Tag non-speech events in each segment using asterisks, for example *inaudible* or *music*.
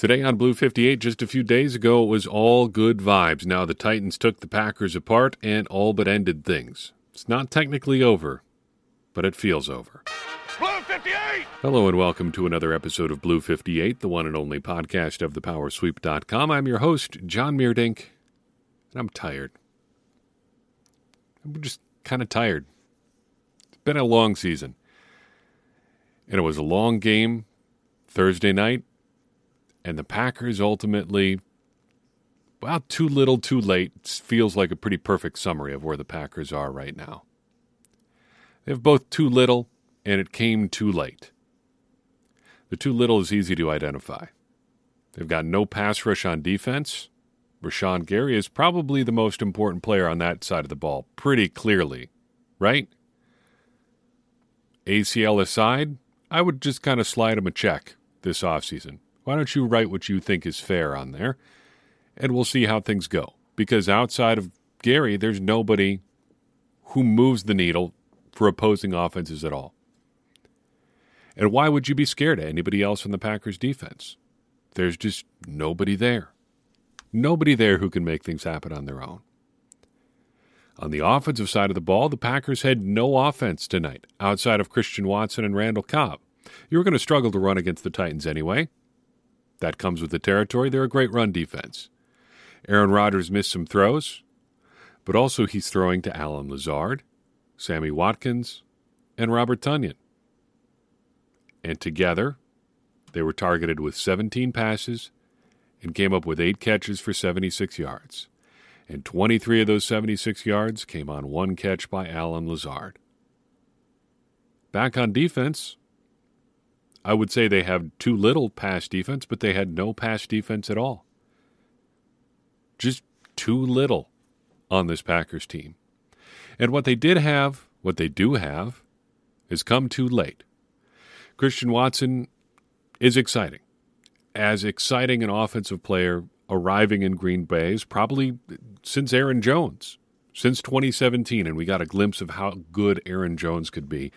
Today on Blue 58, just a few days ago, it was all good vibes. Now the Titans took the Packers apart and all but ended things. It's not technically over, but it feels over. Blue 58! Hello and welcome to another episode of Blue 58, the one and only podcast of thepowersweep.com. I'm your host, John Meerdink, and I'm tired. I'm just kind of tired. It's been a long season. And it was a long game Thursday night and the Packers ultimately, well, too little, too late feels like a pretty perfect summary of where the Packers are right now. They have both too little and it came too late. The too little is easy to identify. They've got no pass rush on defense. Rashan Gary is probably the most important player on that side of the ball, pretty clearly, right? ACL aside, I would just kind of slide him a check this offseason. Why don't you write what you think is fair on there? And we'll see how things go. Because outside of Gary, there's nobody who moves the needle for opposing offenses at all. And why would you be scared of anybody else in the Packers defense? There's just nobody there. Nobody there who can make things happen on their own. On the offensive side of the ball, the Packers had no offense tonight outside of Christian Watson and Randall Cobb. You were going to struggle to run against the Titans anyway. That comes with the territory. They're a great run defense. Aaron Rodgers missed some throws, but also he's throwing to Allen Lazard, Sammy Watkins, and Robert Tonyan. And together, they were targeted with 17 passes and came up with eight catches for 76 yards. And 23 of those 76 yards came on one catch by Allen Lazard. Back on defense, I would say they have too little pass defense, but they had no pass defense at all. Just too little on this Packers team. And what they did have, what they do have, has come too late. Christian Watson is exciting. As exciting an offensive player arriving in Green Bay is probably since Aaron Jones, since 2017, and we got a glimpse of how good Aaron Jones could be.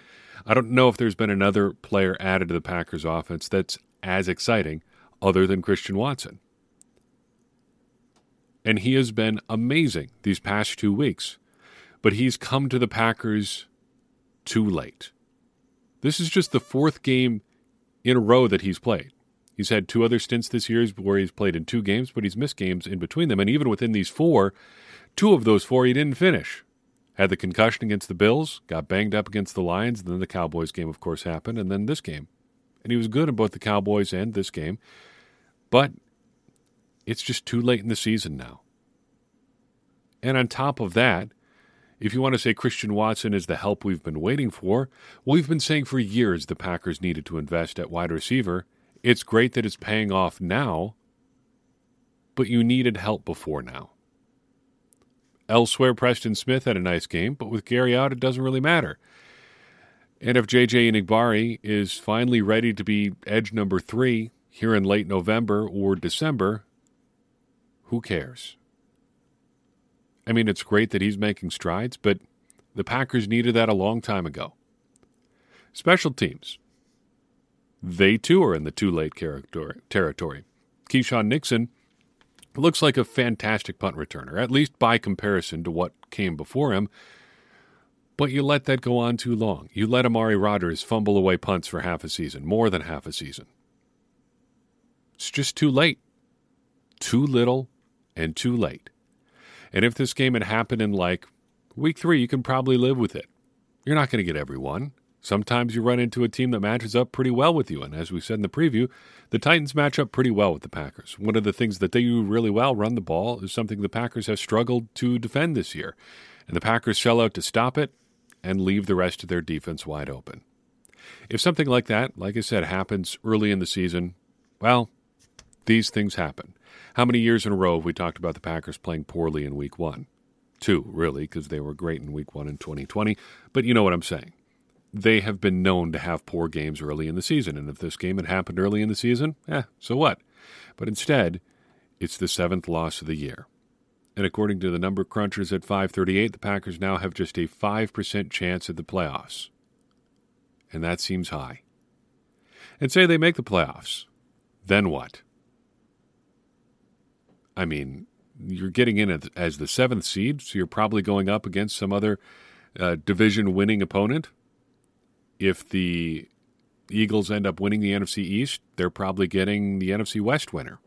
I don't know if there's been another player added to the Packers offense that's as exciting other than Christian Watson. And he has been amazing these past two weeks. But he's come to the Packers too late. This is just the fourth game in a row that he's played. He's had two other stints this year where he's played in two games, but he's missed games in between them. And even within these four, two of those four he didn't finish had the concussion against the Bills, got banged up against the Lions, and then the Cowboys game, of course, happened, and then this game. And he was good in both the Cowboys and this game. But it's just too late in the season now. And on top of that, if you want to say Christian Watson is the help we've been waiting for, well, we've been saying for years the Packers needed to invest at wide receiver. It's great that it's paying off now, but you needed help before now. Elsewhere, Preston Smith had a nice game, but with Gary out, it doesn't really matter. And if JJ Enagbare is finally ready to be edge number three here in late November or December, who cares? I mean, it's great that he's making strides, but the Packers needed that a long time ago. Special teams. They too are in the too late territory. Keisean Nixon looks like a fantastic punt returner, at least by comparison to what came before him. But you let that go on too long. You let Amari Rodgers fumble away punts for half a season, more than half a season. It's just too late. Too little and too late. And if this game had happened in like week three, you can probably live with it. You're not going to get everyone. Sometimes you run into a team that matches up pretty well with you. And as we said in the preview, the Titans match up pretty well with the Packers. One of the things that they do really well, run the ball, is something the Packers have struggled to defend this year. And the Packers sell out to stop it and leave the rest of their defense wide open. If something like that, like I said, happens early in the season, well, these things happen. How many years in a row have we talked about the Packers playing poorly in week one? Two, really, because they were great in week one in 2020. But you know what I'm saying they have been known to have poor games early in the season. And if this game had happened early in the season, eh, so what? But instead, it's the seventh loss of the year. And according to the number crunchers at 538, the Packers now have just a 5% chance at the playoffs. And that seems high. And say they make the playoffs. Then what? I mean, you're getting in as the seventh seed, so you're probably going up against some other uh, division winning opponent. If the Eagles end up winning the NFC East, they're probably getting the NFC West winner.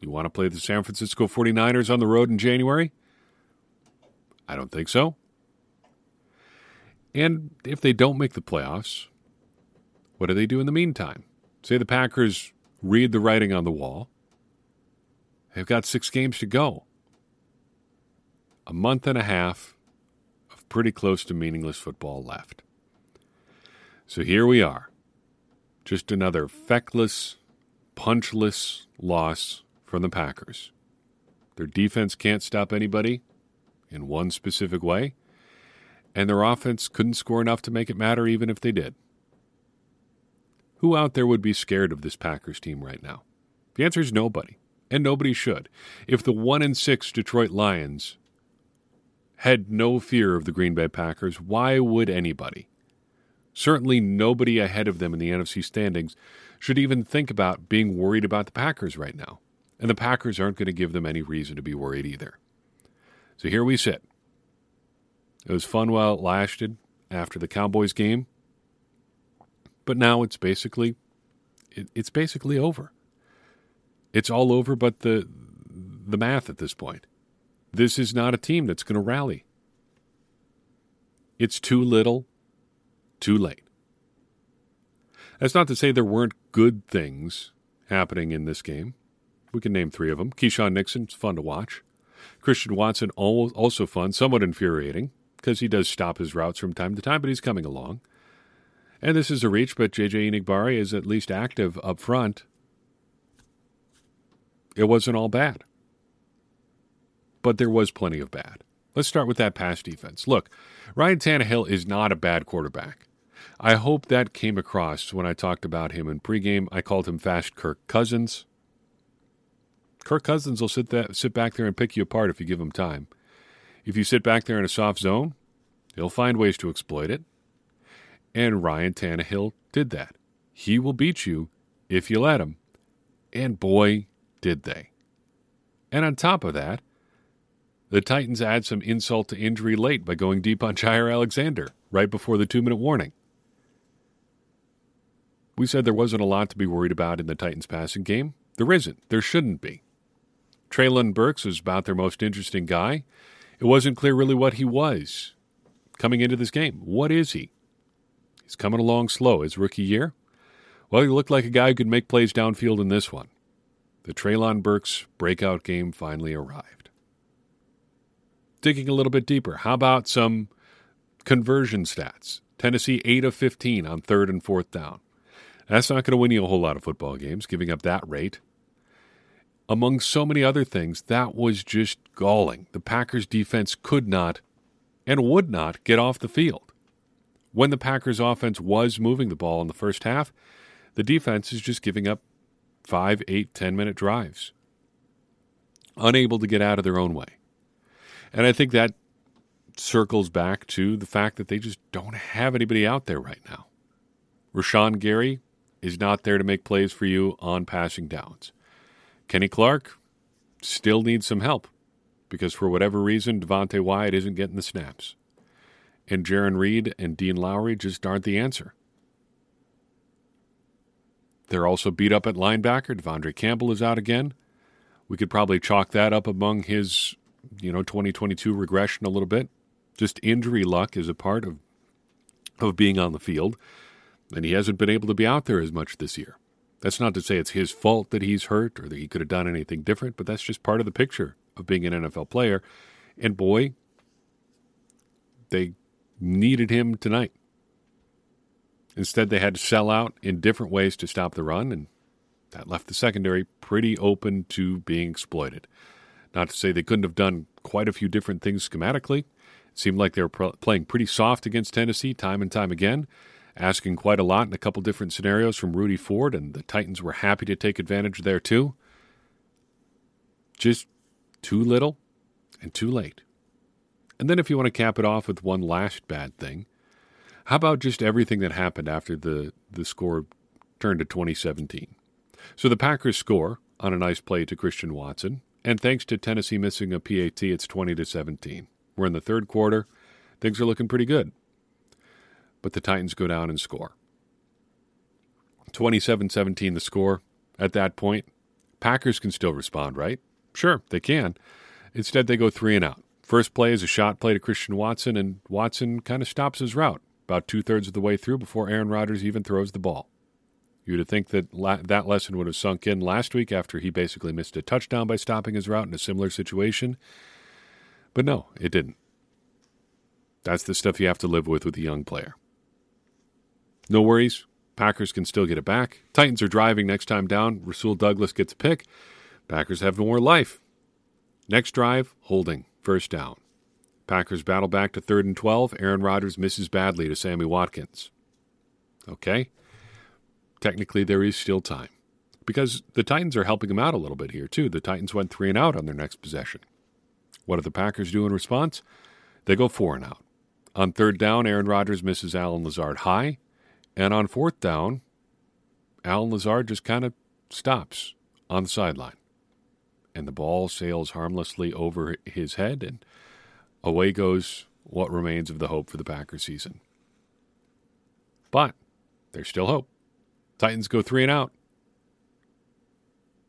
You want to play the San Francisco 49ers on the road in January? I don't think so. And if they don't make the playoffs, what do they do in the meantime? Say the Packers read the writing on the wall. They've got six games to go. A month and a half of pretty close to meaningless football left. So here we are. Just another feckless, punchless loss from the Packers. Their defense can't stop anybody in one specific way, and their offense couldn't score enough to make it matter even if they did. Who out there would be scared of this Packers team right now? The answer is nobody, and nobody should. If the 1 and 6 Detroit Lions had no fear of the Green Bay Packers, why would anybody? Certainly, nobody ahead of them in the NFC standings should even think about being worried about the Packers right now. And the Packers aren't going to give them any reason to be worried either. So here we sit. It was fun while it lasted after the Cowboys game, but now it's basically it, it's basically over. It's all over, but the the math at this point. This is not a team that's going to rally. It's too little, too late. That's not to say there weren't good things happening in this game. We can name three of them. Keisean Nixon's fun to watch. Christian Watson, also fun, somewhat infuriating, because he does stop his routes from time to time, but he's coming along. And this is a reach, but JJ Enagbare is at least active up front. It wasn't all bad. But there was plenty of bad. Let's start with that pass defense. Look, Ryan Tannehill is not a bad quarterback. I hope that came across when I talked about him in pregame. I called him Fast Kirk Cousins. Kirk Cousins will sit that, sit back there and pick you apart if you give him time. If you sit back there in a soft zone, he'll find ways to exploit it. And Ryan Tannehill did that. He will beat you if you let him. And boy, did they. And on top of that, the Titans add some insult to injury late by going deep on Jaire Alexander right before the two minute warning. We said there wasn't a lot to be worried about in the Titans passing game. There isn't. There shouldn't be. Treylon Burks is about their most interesting guy. It wasn't clear really what he was coming into this game. What is he? He's coming along slow. His rookie year? Well, he looked like a guy who could make plays downfield in this one. The Treylon Burks breakout game finally arrived. Digging a little bit deeper, how about some conversion stats? Tennessee 8 of 15 on third and fourth down. That's not going to win you a whole lot of football games, giving up that rate among so many other things, that was just galling. The Packers defense could not and would not get off the field. When the Packers offense was moving the ball in the first half, the defense is just giving up five, eight, ten minute drives, unable to get out of their own way. And I think that circles back to the fact that they just don't have anybody out there right now. Rashan Gary is not there to make plays for you on passing downs. Kenny Clark still needs some help because for whatever reason, Devonte Wyatt isn't getting the snaps. And Jarran Reed and Dean Lowry just aren't the answer. They're also beat up at linebacker. De'Vondre Campbell is out again. We could probably chalk that up among his, you know, 2022 regression a little bit. Just injury luck is a part of of being on the field, and he hasn't been able to be out there as much this year. That's not to say it's his fault that he's hurt or that he could have done anything different, but that's just part of the picture of being an NFL player. And boy, they needed him tonight. Instead, they had to sell out in different ways to stop the run, and that left the secondary pretty open to being exploited. Not to say they couldn't have done quite a few different things schematically. It seemed like they were playing pretty soft against Tennessee time and time again asking quite a lot in a couple different scenarios from Rudy Ford, and the Titans were happy to take advantage there too. Just too little and too late. And then, if you want to cap it off with one last bad thing, how about just everything that happened after the, the score turned to 2017? So the Packers score on a nice play to Christian Watson. And thanks to Tennessee missing a PAT, it's 20 to 17. We're in the third quarter. Things are looking pretty good. But the Titans go down and score. 27 17 the score. At that point, Packers can still respond, right? Sure, they can. Instead, they go three and out. First play is a shot play to Christian Watson, and Watson kind of stops his route about two thirds of the way through before Aaron Rodgers even throws the ball. You would think that la- that lesson would have sunk in last week after he basically missed a touchdown by stopping his route in a similar situation. But no, it didn't. That's the stuff you have to live with with a young player. No worries. Packers can still get it back. Titans are driving next time down. Rasul Douglas gets a pick. Packers have more life. Next drive, holding, first down. Packers battle back to third and 12. Aaron Rodgers misses badly to Sammy Watkins. Okay. Technically, there is still time because the Titans are helping him out a little bit here, too. The Titans went three and out on their next possession. What do the Packers do in response? They go four and out. On third down, Aaron Rodgers misses Allen Lazard high. And on fourth down, Allen Lazard just kind of stops on the sideline. And the ball sails harmlessly over his head, and away goes what remains of the hope for the Packers season. But there's still hope. Titans go three and out.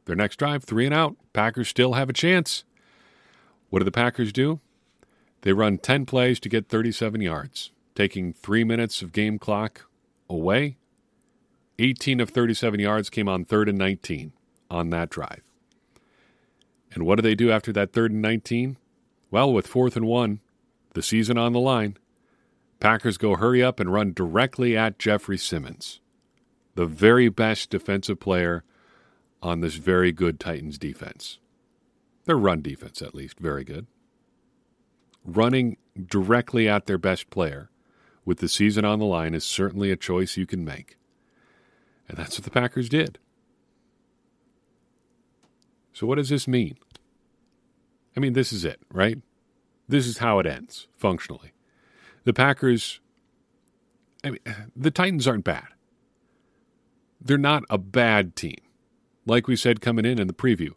Their next drive, three and out. Packers still have a chance. What do the Packers do? They run 10 plays to get 37 yards, taking three minutes of game clock away. 18 of 37 yards came on third and 19 on that drive. And what do they do after that third and 19? Well, with fourth and one, the season on the line, Packers go hurry up and run directly at Jeffrey Simmons, the very best defensive player on this very good Titans defense. Their run defense, at least, very good. Running directly at their best player with the season on the line is certainly a choice you can make. And that's what the Packers did. So, what does this mean? I mean, this is it, right? This is how it ends, functionally. The Packers, I mean, the Titans aren't bad. They're not a bad team. Like we said coming in in the preview,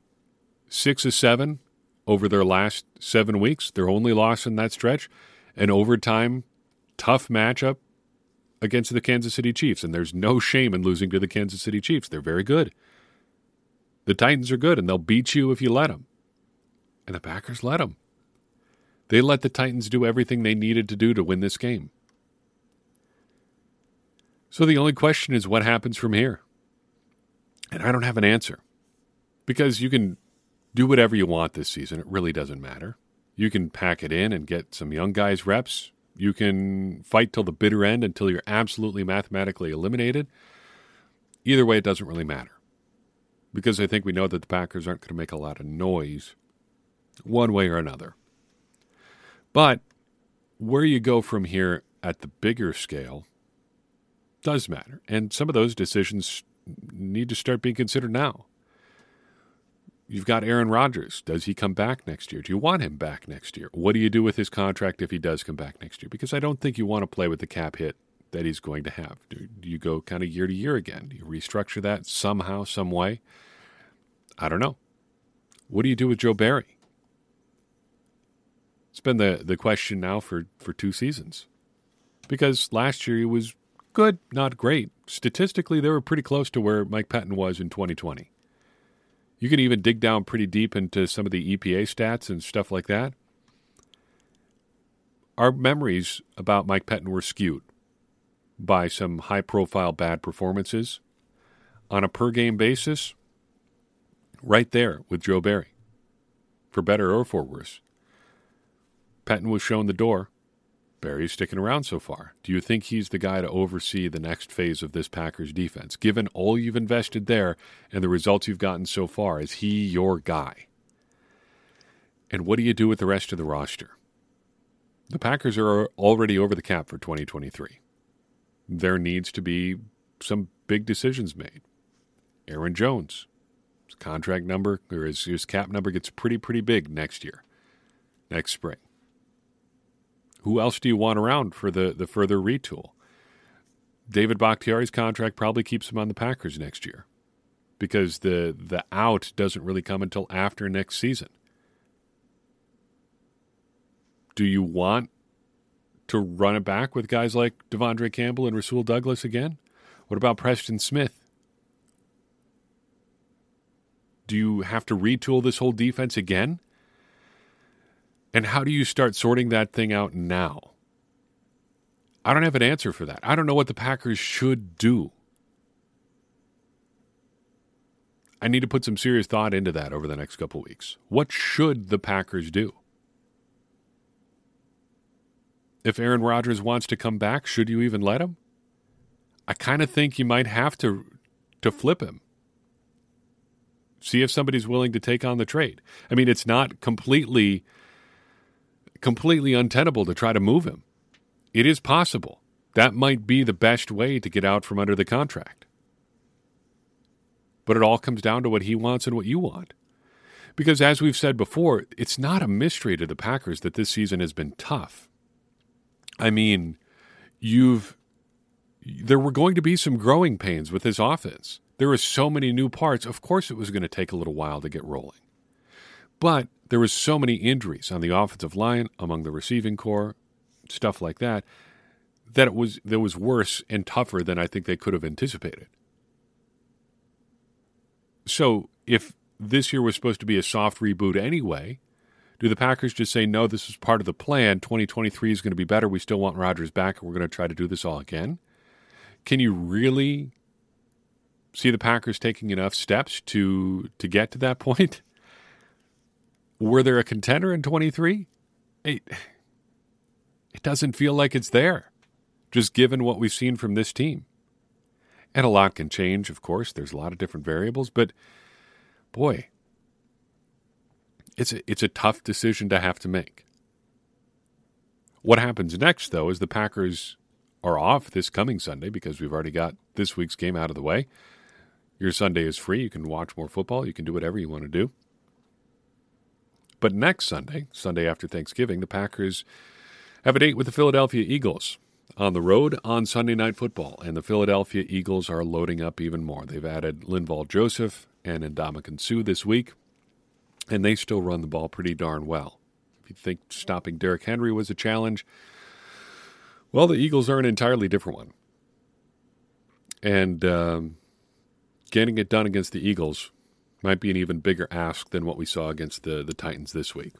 six of seven over their last seven weeks, their only loss in that stretch, an overtime tough matchup against the Kansas City Chiefs, and there's no shame in losing to the Kansas City Chiefs. They're very good. The Titans are good, and they'll beat you if you let them. And the Packers let them. They let the Titans do everything they needed to do to win this game. So the only question is what happens from here? And I don't have an answer. Because you can do whatever you want this season, it really doesn't matter. You can pack it in and get some young guys reps. You can fight till the bitter end until you're absolutely mathematically eliminated. Either way, it doesn't really matter. Because I think we know that the Packers aren't going to make a lot of noise one way or another. But where you go from here at the bigger scale does matter. And some of those decisions need to start being considered now. You've got Aaron Rodgers. Does he come back next year? Do you want him back next year? What do you do with his contract if he does come back next year? Because I don't think you want to play with the cap hit that he's going to have. Do, you go kind of year to year again? Do you restructure that somehow, some way? I don't know. What do you do with Joe Barry? It's been the, the question now for, for two seasons. Because last year he was good, not great. Statistically, they were pretty close to where Mike Pettine was in 2020. You can even dig down pretty deep into some of the EPA stats and stuff like that. Our memories about Mike Pettine were skewed by some high profile bad performances. On a per game basis, right there with Joe Barry, for better or for worse. Pettine was shown the door. Barry's sticking around so far. Do you think he's the guy to oversee the next phase of this Packers defense? Given all you've invested there and the results you've gotten so far, is he your guy? And what do you do with the rest of the roster? The Packers are already over the cap for 2023. There needs to be some big decisions made. Aaron Jones, his contract number or his, his cap number gets pretty, pretty big next year, next spring. Who else do you want around for the, the further retool? David Bakhtiari's contract probably keeps him on the Packers next year. because the the out doesn't really come until after next season. Do you want to run it back with guys like De'Vondre Campbell and Rasul Douglas again? What about Preston Smith? Do you have to retool this whole defense again? And how do you start sorting that thing out now? I don't have an answer for that. I don't know what the Packers should do. I need to put some serious thought into that over the next couple weeks. What should the Packers do? If Aaron Rodgers wants to come back, should you even let him? I kind of think you might have to to flip him. See if somebody's willing to take on the trade. I mean, it's not completely completely untenable to try to move him. It is possible. That might be the best way to get out from under the contract. But it all comes down to what he wants and what you want. Because as we've said before, it's not a mystery to the Packers that this season has been tough. I mean, you've there were going to be some growing pains with this offense. There were so many new parts. Of course, it was going to take a little while to get rolling. But there was so many injuries on the offensive line, among the receiving corps, stuff like that, that it was that was worse and tougher than I think they could have anticipated. So if this year was supposed to be a soft reboot anyway, do the Packers just say, no, this is part of the plan? 2023 is going to be better. We still want Rodgers back, and we're going to try to do this all again? Can you really see the Packers taking enough steps to to get to that *laughs* point? Were there a contender in 23? It, it doesn't feel like it's there, just given what we've seen from this team. And a lot can change, of course. There's a lot of different variables, but boy, it's a, it's a tough decision to have to make. What happens next, though, is the Packers are off this coming Sunday because we've already got this week's game out of the way. Your Sunday is free. You can watch more football. You can do whatever you want to do. But next Sunday, Sunday after Thanksgiving, the Packers have a date with the Philadelphia Eagles on the road on Sunday Night Football. And the Philadelphia Eagles are loading up even more. They've added Linval Joseph and Ndamukong Suh this week and they still run the ball pretty darn well. If you think stopping Derrick Henry was a challenge, well, the Eagles are an entirely different one. And um, getting it done against the Eagles might be an even bigger ask than what we saw against the, the Titans this week.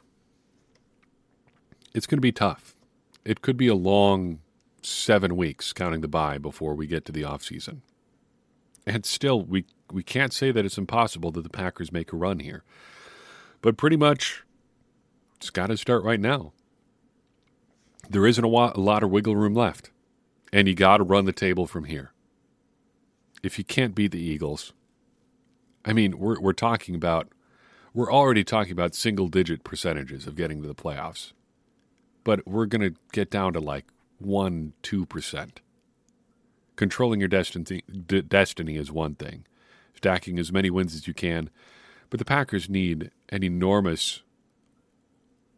It's going to be tough. It could be a long seven weeks, counting the bye, before we get to the offseason. And still, we, we can't say that it's impossible that the Packers make a run here. But pretty much, it's got to start right now. There isn't a, lot of wiggle room left, and you got to run the table from here. If you can't beat the Eagles, I mean, we're we're talking about we're already talking about single digit percentages of getting to the playoffs, but we're going to get down to like one two percent. Controlling your destiny, d- destiny is one thing. Stacking as many wins as you can but the Packers need an enormous,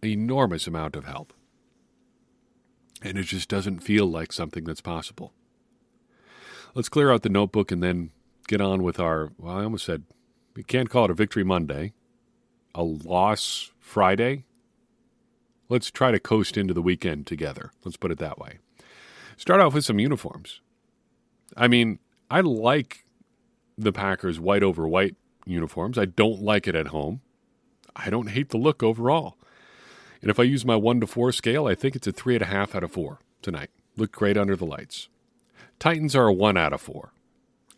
enormous amount of help. And it just doesn't feel like something that's possible. Let's clear out the notebook and then get on with our, well, I almost said, we can't call it a victory Monday, a loss Friday. Let's try to coast into the weekend together. Let's put it that way. Start off with some uniforms. I mean, I like the Packers white over white uniforms. I don't like it at home. I don't hate the look overall. And if I use my one to four scale, I think it's a three and a half out of four tonight. Look great under the lights. Titans are a one out of four.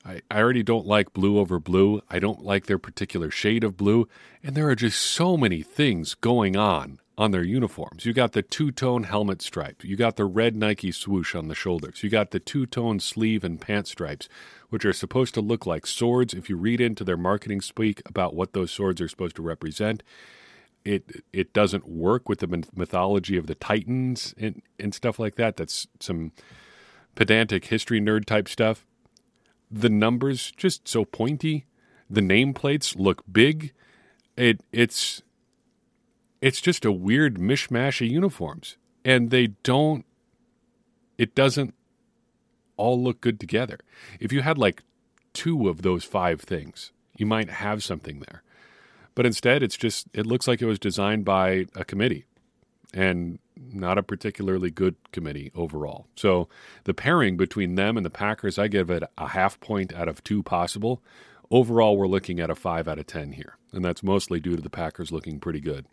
I, I already don't like blue over blue. I don't like their particular shade of blue. And there are just so many things going on on their uniforms. You got the two tone helmet stripe. You got the red Nike swoosh on the shoulders. You got the two tone sleeve and pant stripes, which are supposed to look like swords. If you read into their marketing speak about what those swords are supposed to represent, it it doesn't work with the mythology of the Titans and, and stuff like that. That's some pedantic history nerd type stuff. The numbers just so pointy. The nameplates look big. It it's it's just a weird mishmash of uniforms. And they don't, it doesn't all look good together. If you had like two of those five things, you might have something there. But instead, it's just, it looks like it was designed by a committee and not a particularly good committee overall. So the pairing between them and the Packers, I give it a half point out of two possible. Overall, we're looking at a five out of 10 here. And that's mostly due to the Packers looking pretty good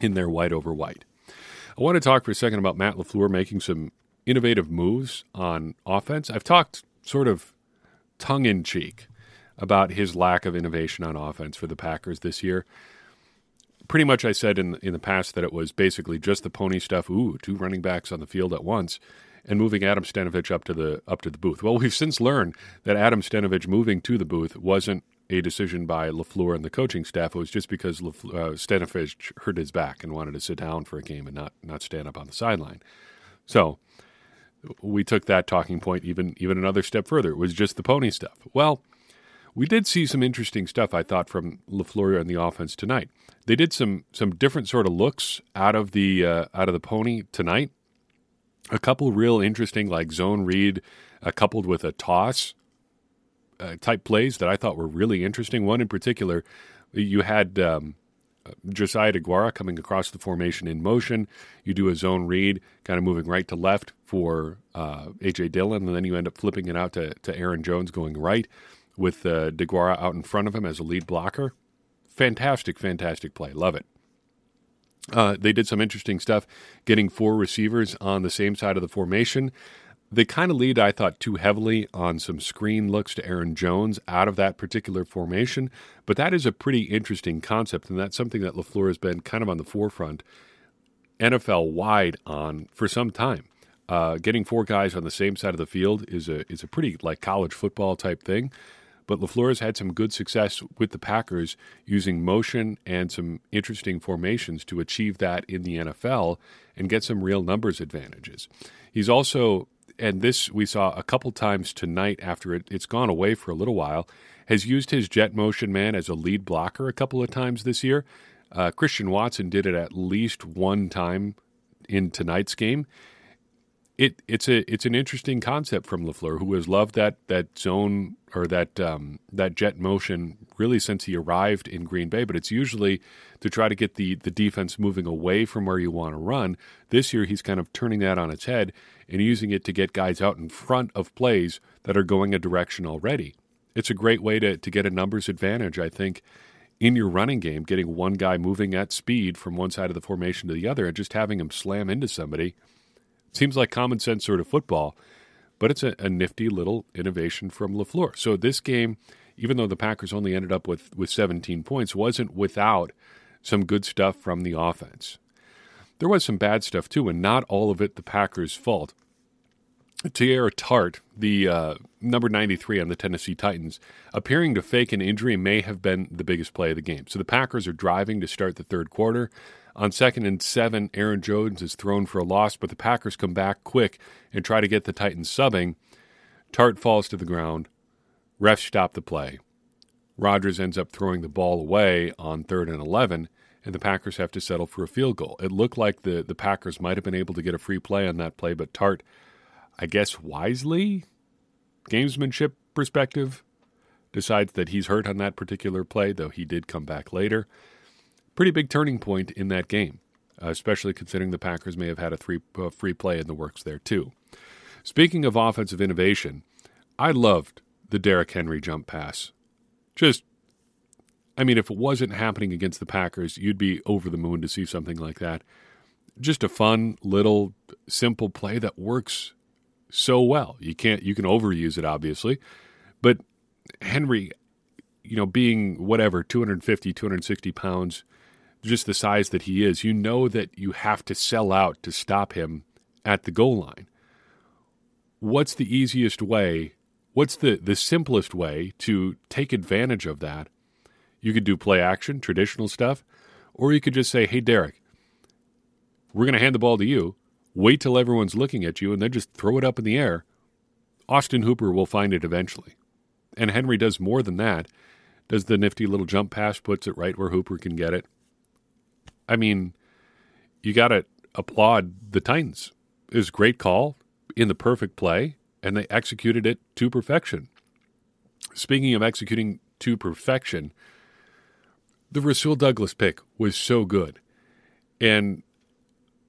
in their white over white. I want to talk for a second about Matt LaFleur making some innovative moves on offense. I've talked sort of tongue in cheek about his lack of innovation on offense for the Packers this year. Pretty much, I said in in the past that it was basically just the pony stuff. Ooh, two running backs on the field at once, and moving Adam Stenavich up to the up to the booth. Well, we've since learned that Adam Stenavich moving to the booth wasn't a decision by LaFleur and the coaching staff. It was just because LaFleur, uh, hurt his back and wanted to sit down for a game and not not stand up on the sideline. So we took that talking point even even another step further. It was just the pony stuff. Well, we did see some interesting stuff, I thought, from LaFleur and the offense tonight. They did some some different sort of looks out of the uh, out of the pony tonight. A couple real interesting, like zone read, uh, coupled with a toss uh, type plays that I thought were really interesting. One in particular, you had um, Josiah DeGuara coming across the formation in motion. You do a zone read, kind of moving right to left for uh, AJ Dillon, and then you end up flipping it out to, to Aaron Jones going right with uh, DeGuara out in front of him as a lead blocker. Fantastic, fantastic play. Love it. Uh, they did some interesting stuff, getting four receivers on the same side of the formation. They kind of lead, I thought, too heavily on some screen looks to Aaron Jones out of that particular formation. But that is a pretty interesting concept, and that's something that LaFleur has been kind of on the forefront, NFL wide on for some time. Uh, getting four guys on the same side of the field is a is a pretty like college football type thing. But LaFleur has had some good success with the Packers using motion and some interesting formations to achieve that in the NFL and get some real numbers advantages. He's also, and this we saw a couple times tonight after it, it's gone away for a little while, has used his jet motion man as a lead blocker a couple of times this year. Uh, Christian Watson did it at least one time in tonight's game it it's a it's an interesting concept from Lafleur, who has loved that that zone or that um, that jet motion really since he arrived in Green Bay. But it's usually to try to get the the defense moving away from where you want to run. This year, he's kind of turning that on its head and using it to get guys out in front of plays that are going a direction already. It's a great way to to get a numbers advantage, I think. In your running game, getting one guy moving at speed from one side of the formation to the other and just having him slam into somebody Seems like common sense sort of football, but it's a, a nifty little innovation from LaFleur. So this game, even though the Packers only ended up with, with 17 points, wasn't without some good stuff from the offense. There was some bad stuff too, and not all of it the Packers' fault. Teair Tart, the uh, number 93 on the Tennessee Titans, appearing to fake an injury may have been the biggest play of the game. So the Packers are driving to start the third quarter. On second and seven, Aaron Jones is thrown for a loss, but the Packers come back quick and try to get the Titans subbing. Tart falls to the ground. Refs stop the play. Rodgers ends up throwing the ball away on third and 11, and the Packers have to settle for a field goal. It looked like the, the Packers might have been able to get a free play on that play, but Tart, I guess wisely, gamesmanship perspective, decides that he's hurt on that particular play, though he did come back later pretty big turning point in that game, uh, especially considering the Packers may have had a three, uh, free play in the works there too. Speaking of offensive innovation, I loved the Derrick Henry jump pass. Just, I mean, if it wasn't happening against the Packers, you'd be over the moon to see something like that. Just a fun little simple play that works so well. You can't you can overuse it obviously, but Henry, you know, being whatever 250, 260 pounds, just the size that he is, you know that you have to sell out to stop him at the goal line. What's the easiest way? What's the, the simplest way to take advantage of that? You could do play action, traditional stuff, or you could just say, hey, Derrick, we're going to hand the ball to you. Wait till everyone's looking at you and then just throw it up in the air. Austin Hooper will find it eventually. And Henry does more than that. Does the nifty little jump pass, puts it right where Hooper can get it. I mean, you got to applaud the Titans. It was a great call in the perfect play, and they executed it to perfection. Speaking of executing to perfection. The Rasul Douglas pick was so good. And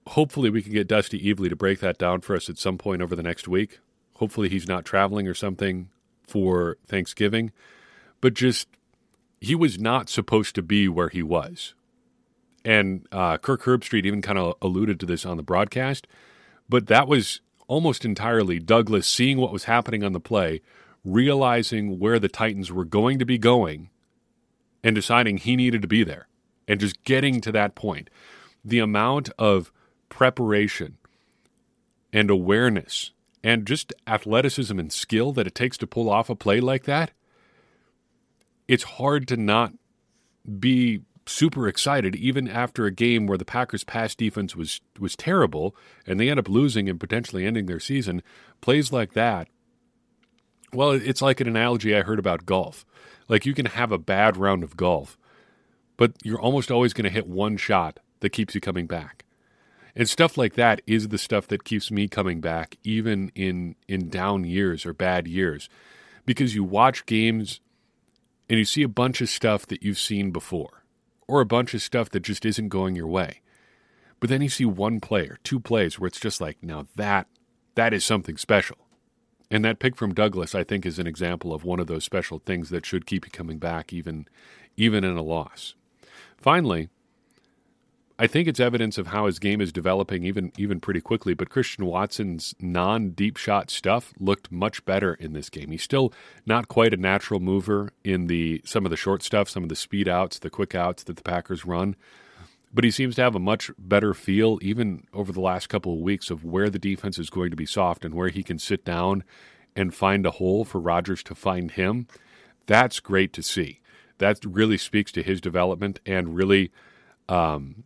hopefully we can get Dusty Evely to break that down for us at some point over the next week. Hopefully he's not traveling or something for Thanksgiving. But just, he was not supposed to be where he was. And uh, Kirk Herbstreit even kind of alluded to this on the broadcast. But that was almost entirely Douglas seeing what was happening on the play, realizing where the Titans were going to be going, and deciding he needed to be there, and just getting to that point. The amount of preparation and awareness and just athleticism and skill that it takes to pull off a play like that, it's hard to not be super excited even after a game where the Packers pass defense was was terrible and they end up losing and potentially ending their season. Plays like that well it's like an analogy I heard about golf. Like you can have a bad round of golf but you're almost always going to hit one shot that keeps you coming back. And stuff like that is the stuff that keeps me coming back even in in down years or bad years because you watch games and you see a bunch of stuff that you've seen before or a bunch of stuff that just isn't going your way. But then you see one player, two plays where it's just like, now that that is something special. And that pick from Douglas, I think, is an example of one of those special things that should keep you coming back even even in a loss. Finally, I think it's evidence of how his game is developing even even pretty quickly. But Christian Watson's non deep shot stuff looked much better in this game. He's still not quite a natural mover in the some of the short stuff, some of the speed outs, the quick outs that the Packers run. But he seems to have a much better feel, even over the last couple of weeks, of where the defense is going to be soft and where he can sit down and find a hole for Rodgers to find him. That's great to see. That really speaks to his development and really um,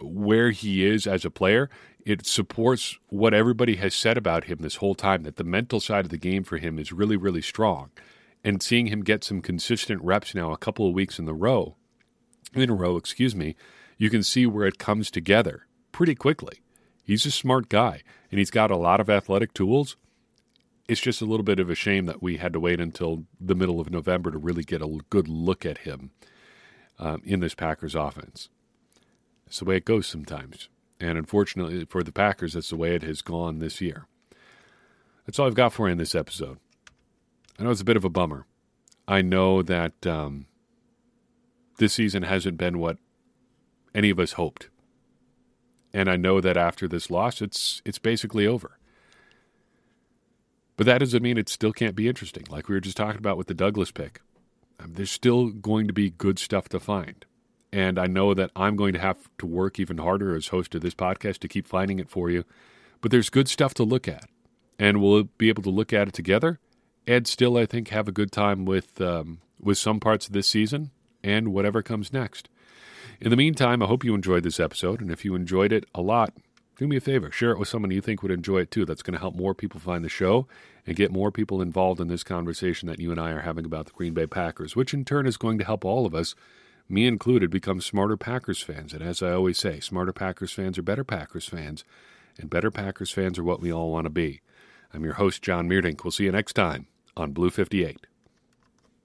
where he is as a player, it supports what everybody has said about him this whole time that the mental side of the game for him is really, really strong. And seeing him get some consistent reps now, a couple of weeks in the row, in a row, excuse me, you can see where it comes together pretty quickly. He's a smart guy, and he's got a lot of athletic tools. It's just a little bit of a shame that we had to wait until the middle of November to really get a good look at him um, in this Packers offense. It's the way it goes sometimes. And unfortunately for the Packers, that's the way it has gone this year. That's all I've got for you in this episode. I know it's a bit of a bummer. I know that um, this season hasn't been what any of us hoped. And I know that after this loss, it's it's basically over. But that doesn't mean it still can't be interesting. Like we were just talking about with the Douglas pick, um, there's still going to be good stuff to find. And I know that I'm going to have to work even harder as host of this podcast to keep finding it for you. But there's good stuff to look at. And we'll be able to look at it together and still, I think, have a good time with, um, with some parts of this season and whatever comes next. In the meantime, I hope you enjoyed this episode. And if you enjoyed it a lot, do me a favor share it with someone you think would enjoy it too. That's going to help more people find the show and get more people involved in this conversation that you and I are having about the Green Bay Packers, which in turn is going to help all of us me included, become smarter Packers fans. And as I always say, smarter Packers fans are better Packers fans, and better Packers fans are what we all want to be. I'm your host, John Meerdink. We'll see you next time on Blue 58.